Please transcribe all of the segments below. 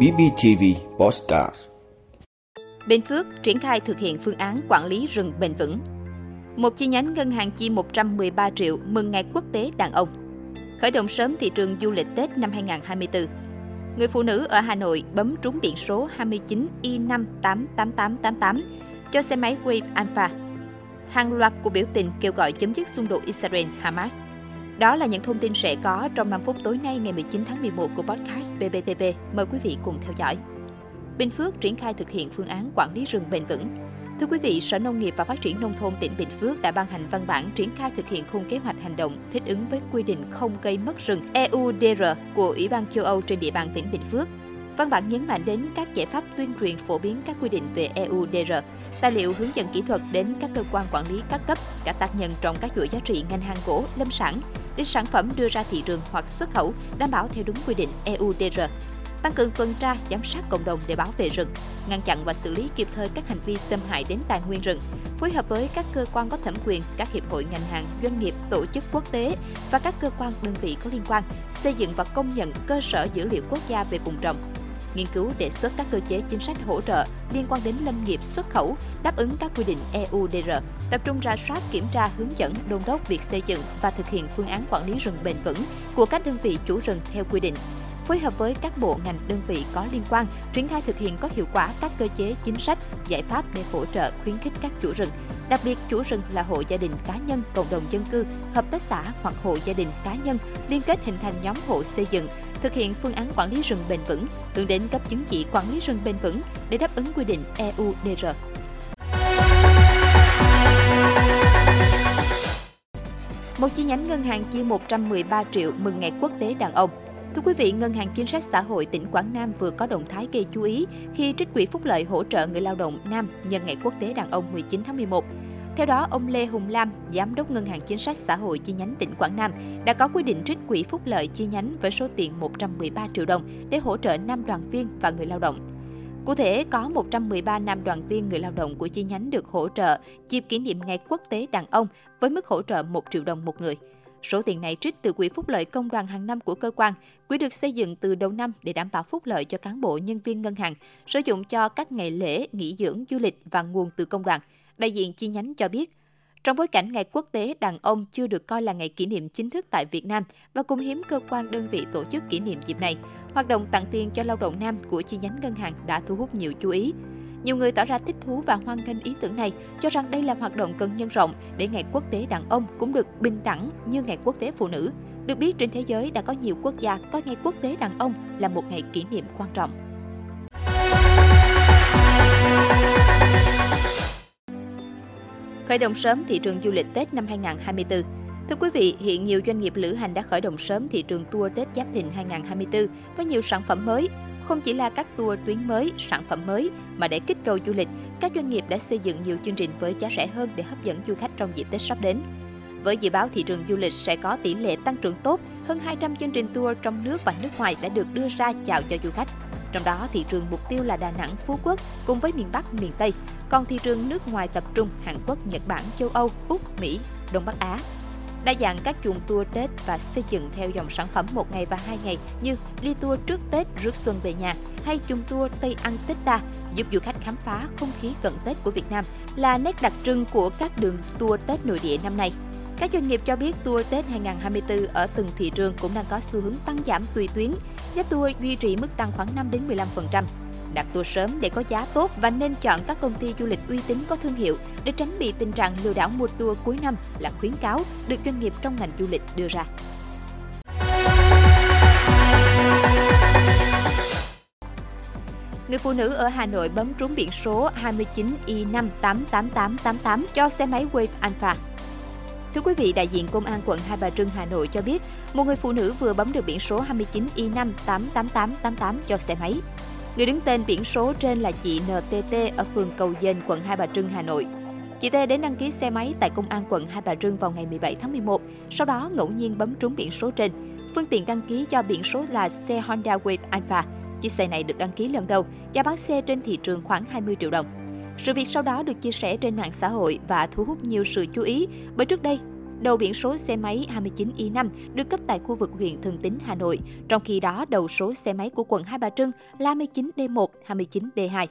BBTV Postcard Bình Phước triển khai thực hiện phương án quản lý rừng bền vững. Một chi nhánh ngân hàng chi 113 triệu mừng ngày quốc tế đàn ông. Khởi động sớm thị trường du lịch Tết năm 2024. Người phụ nữ ở Hà Nội bấm trúng biển số 29 I588888 cho xe máy Wave Alpha. Hàng loạt cuộc biểu tình kêu gọi chấm dứt xung đột Israel-Hamas. Đó là những thông tin sẽ có trong 5 phút tối nay ngày 19 tháng 11 của podcast BBTV. Mời quý vị cùng theo dõi. Bình Phước triển khai thực hiện phương án quản lý rừng bền vững. Thưa quý vị, Sở Nông nghiệp và Phát triển Nông thôn tỉnh Bình Phước đã ban hành văn bản triển khai thực hiện khung kế hoạch hành động thích ứng với quy định không gây mất rừng EUDR của Ủy ban châu Âu trên địa bàn tỉnh Bình Phước. Văn bản nhấn mạnh đến các giải pháp tuyên truyền phổ biến các quy định về EUDR, tài liệu hướng dẫn kỹ thuật đến các cơ quan quản lý các cấp, cả tác nhân trong các chuỗi giá trị ngành hàng gỗ, lâm sản, để sản phẩm đưa ra thị trường hoặc xuất khẩu đảm bảo theo đúng quy định EUDR tăng cường tuần tra, giám sát cộng đồng để bảo vệ rừng, ngăn chặn và xử lý kịp thời các hành vi xâm hại đến tài nguyên rừng, phối hợp với các cơ quan có thẩm quyền, các hiệp hội ngành hàng, doanh nghiệp, tổ chức quốc tế và các cơ quan đơn vị có liên quan xây dựng và công nhận cơ sở dữ liệu quốc gia về vùng trồng, nghiên cứu đề xuất các cơ chế chính sách hỗ trợ liên quan đến lâm nghiệp xuất khẩu đáp ứng các quy định EUDR, tập trung ra soát kiểm tra hướng dẫn đôn đốc việc xây dựng và thực hiện phương án quản lý rừng bền vững của các đơn vị chủ rừng theo quy định phối hợp với các bộ ngành đơn vị có liên quan triển khai thực hiện có hiệu quả các cơ chế chính sách giải pháp để hỗ trợ khuyến khích các chủ rừng đặc biệt, chủ rừng là hộ gia đình cá nhân, cộng đồng dân cư, hợp tác xã hoặc hộ gia đình cá nhân liên kết hình thành nhóm hộ xây dựng, thực hiện phương án quản lý rừng bền vững, hướng đến cấp chứng chỉ quản lý rừng bền vững để đáp ứng quy định EUDR một chi nhánh ngân hàng chi 113 triệu mừng ngày quốc tế đàn ông. Thưa quý vị, Ngân hàng Chính sách Xã hội tỉnh Quảng Nam vừa có động thái gây chú ý khi trích quỹ phúc lợi hỗ trợ người lao động nam nhân ngày quốc tế đàn ông 19 tháng 11. Theo đó, ông Lê Hùng Lam, Giám đốc Ngân hàng Chính sách Xã hội chi nhánh tỉnh Quảng Nam, đã có quyết định trích quỹ phúc lợi chi nhánh với số tiền 113 triệu đồng để hỗ trợ nam đoàn viên và người lao động. Cụ thể, có 113 nam đoàn viên người lao động của chi nhánh được hỗ trợ dịp kỷ niệm Ngày Quốc tế Đàn ông với mức hỗ trợ 1 triệu đồng một người. Số tiền này trích từ quỹ phúc lợi công đoàn hàng năm của cơ quan. Quỹ được xây dựng từ đầu năm để đảm bảo phúc lợi cho cán bộ nhân viên ngân hàng, sử dụng cho các ngày lễ, nghỉ dưỡng, du lịch và nguồn từ công đoàn. Đại diện chi nhánh cho biết, trong bối cảnh Ngày Quốc tế Đàn ông chưa được coi là ngày kỷ niệm chính thức tại Việt Nam và cũng hiếm cơ quan đơn vị tổ chức kỷ niệm dịp này, hoạt động tặng tiền cho lao động nam của chi nhánh ngân hàng đã thu hút nhiều chú ý. Nhiều người tỏ ra thích thú và hoan nghênh ý tưởng này, cho rằng đây là hoạt động cần nhân rộng để Ngày Quốc tế Đàn ông cũng được bình đẳng như Ngày Quốc tế Phụ nữ. Được biết trên thế giới đã có nhiều quốc gia coi Ngày Quốc tế Đàn ông là một ngày kỷ niệm quan trọng. Khởi động sớm thị trường du lịch Tết năm 2024 Thưa quý vị, hiện nhiều doanh nghiệp lữ hành đã khởi động sớm thị trường tour Tết Giáp Thìn 2024 với nhiều sản phẩm mới. Không chỉ là các tour tuyến mới, sản phẩm mới, mà để kích cầu du lịch, các doanh nghiệp đã xây dựng nhiều chương trình với giá rẻ hơn để hấp dẫn du khách trong dịp Tết sắp đến. Với dự báo thị trường du lịch sẽ có tỷ lệ tăng trưởng tốt, hơn 200 chương trình tour trong nước và nước ngoài đã được đưa ra chào cho du khách. Trong đó, thị trường mục tiêu là Đà Nẵng, Phú Quốc cùng với miền Bắc, miền Tây. Còn thị trường nước ngoài tập trung Hàn Quốc, Nhật Bản, châu Âu, Úc, Mỹ, Đông Bắc Á, đa dạng các chuồng tour Tết và xây dựng theo dòng sản phẩm một ngày và hai ngày như đi tour trước Tết, rước xuân về nhà, hay chuồng tour Tây ăn Tết ta giúp du khách khám phá không khí cận Tết của Việt Nam, là nét đặc trưng của các đường tour Tết nội địa năm nay. Các doanh nghiệp cho biết tour Tết 2024 ở từng thị trường cũng đang có xu hướng tăng giảm tùy tuyến. Giá tour duy trì mức tăng khoảng 5 đến 15% đặt tour sớm để có giá tốt và nên chọn các công ty du lịch uy tín có thương hiệu để tránh bị tình trạng lừa đảo mua tour cuối năm là khuyến cáo được doanh nghiệp trong ngành du lịch đưa ra. Người phụ nữ ở Hà Nội bấm trúng biển số 29I5888888 cho xe máy Wave Alpha. Thưa quý vị, đại diện Công an quận Hai Bà Trưng, Hà Nội cho biết, một người phụ nữ vừa bấm được biển số 29I5888888 cho xe máy. Người đứng tên biển số trên là chị NTT ở phường Cầu Dền, quận Hai Bà Trưng, Hà Nội. Chị T đến đăng ký xe máy tại công an quận Hai Bà Trưng vào ngày 17 tháng 11, sau đó ngẫu nhiên bấm trúng biển số trên. Phương tiện đăng ký cho biển số là xe Honda Wave Alpha. Chiếc xe này được đăng ký lần đầu, giá bán xe trên thị trường khoảng 20 triệu đồng. Sự việc sau đó được chia sẻ trên mạng xã hội và thu hút nhiều sự chú ý bởi trước đây đầu biển số xe máy 29Y5 được cấp tại khu vực huyện Thường Tín, Hà Nội, trong khi đó đầu số xe máy của quận Hai Bà Trưng là 29D1, 29D2.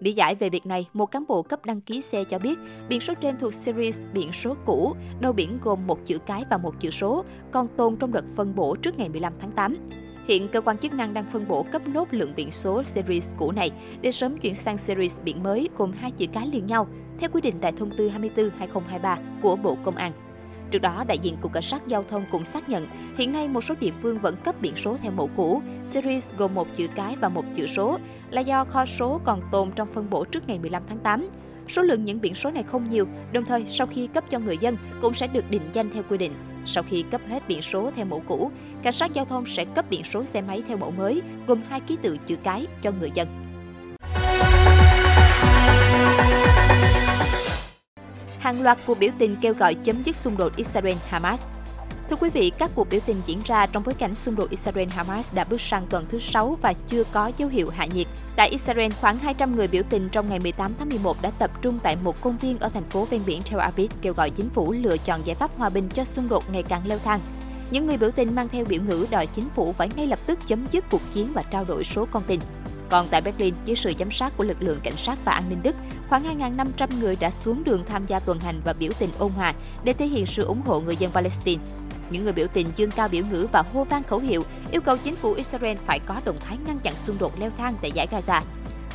Lý giải về việc này, một cán bộ cấp đăng ký xe cho biết biển số trên thuộc series biển số cũ, đầu biển gồm một chữ cái và một chữ số, còn tồn trong đợt phân bổ trước ngày 15 tháng 8. Hiện cơ quan chức năng đang phân bổ cấp nốt lượng biển số series cũ này để sớm chuyển sang series biển mới gồm hai chữ cái liền nhau, theo quy định tại thông tư 24/2023 của Bộ Công an. Trước đó, đại diện Cục Cảnh sát Giao thông cũng xác nhận hiện nay một số địa phương vẫn cấp biển số theo mẫu cũ, series gồm một chữ cái và một chữ số, là do kho số còn tồn trong phân bổ trước ngày 15 tháng 8. Số lượng những biển số này không nhiều, đồng thời sau khi cấp cho người dân cũng sẽ được định danh theo quy định. Sau khi cấp hết biển số theo mẫu cũ, cảnh sát giao thông sẽ cấp biển số xe máy theo mẫu mới, gồm hai ký tự chữ cái cho người dân. Hàng loạt cuộc biểu tình kêu gọi chấm dứt xung đột Israel-Hamas Thưa quý vị, các cuộc biểu tình diễn ra trong bối cảnh xung đột Israel-Hamas đã bước sang tuần thứ 6 và chưa có dấu hiệu hạ nhiệt. Tại Israel, khoảng 200 người biểu tình trong ngày 18 tháng 11 đã tập trung tại một công viên ở thành phố ven biển Tel Aviv kêu gọi chính phủ lựa chọn giải pháp hòa bình cho xung đột ngày càng leo thang. Những người biểu tình mang theo biểu ngữ đòi chính phủ phải ngay lập tức chấm dứt cuộc chiến và trao đổi số con tin. Còn tại Berlin, dưới sự giám sát của lực lượng cảnh sát và an ninh Đức, khoảng 2.500 người đã xuống đường tham gia tuần hành và biểu tình ôn hòa để thể hiện sự ủng hộ người dân Palestine. Những người biểu tình dương cao biểu ngữ và hô vang khẩu hiệu yêu cầu chính phủ Israel phải có động thái ngăn chặn xung đột leo thang tại giải Gaza.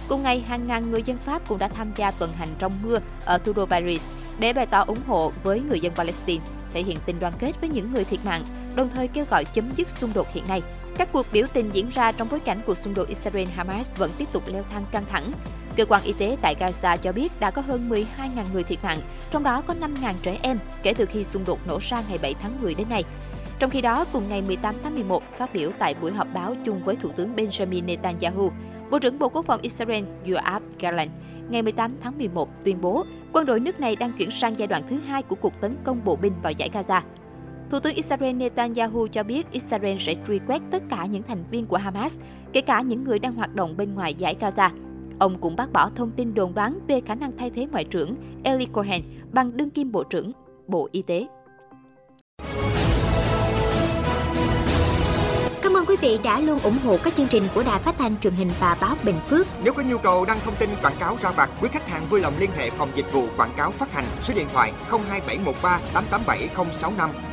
Cùng ngày, hàng ngàn người dân Pháp cũng đã tham gia tuần hành trong mưa ở thủ đô Paris để bày tỏ ủng hộ với người dân Palestine, thể hiện tình đoàn kết với những người thiệt mạng, đồng thời kêu gọi chấm dứt xung đột hiện nay. Các cuộc biểu tình diễn ra trong bối cảnh cuộc xung đột Israel-Hamas vẫn tiếp tục leo thang căng thẳng. Cơ quan y tế tại Gaza cho biết đã có hơn 12.000 người thiệt mạng, trong đó có 5.000 trẻ em kể từ khi xung đột nổ ra ngày 7 tháng 10 đến nay. Trong khi đó, cùng ngày 18 tháng 11, phát biểu tại buổi họp báo chung với Thủ tướng Benjamin Netanyahu, Bộ trưởng Bộ Quốc phòng Israel Yoav Gallant ngày 18 tháng 11 tuyên bố quân đội nước này đang chuyển sang giai đoạn thứ hai của cuộc tấn công bộ binh vào giải Gaza. Thủ tướng Israel Netanyahu cho biết Israel sẽ truy quét tất cả những thành viên của Hamas, kể cả những người đang hoạt động bên ngoài giải Gaza. Ông cũng bác bỏ thông tin đồn đoán về khả năng thay thế Ngoại trưởng Eli Cohen bằng đương kim Bộ trưởng Bộ Y tế. Cảm ơn quý vị đã luôn ủng hộ các chương trình của Đài Phát thanh truyền hình và báo Bình Phước. Nếu có nhu cầu đăng thông tin quảng cáo ra vặt, quý khách hàng vui lòng liên hệ phòng dịch vụ quảng cáo phát hành số điện thoại 02713 887065.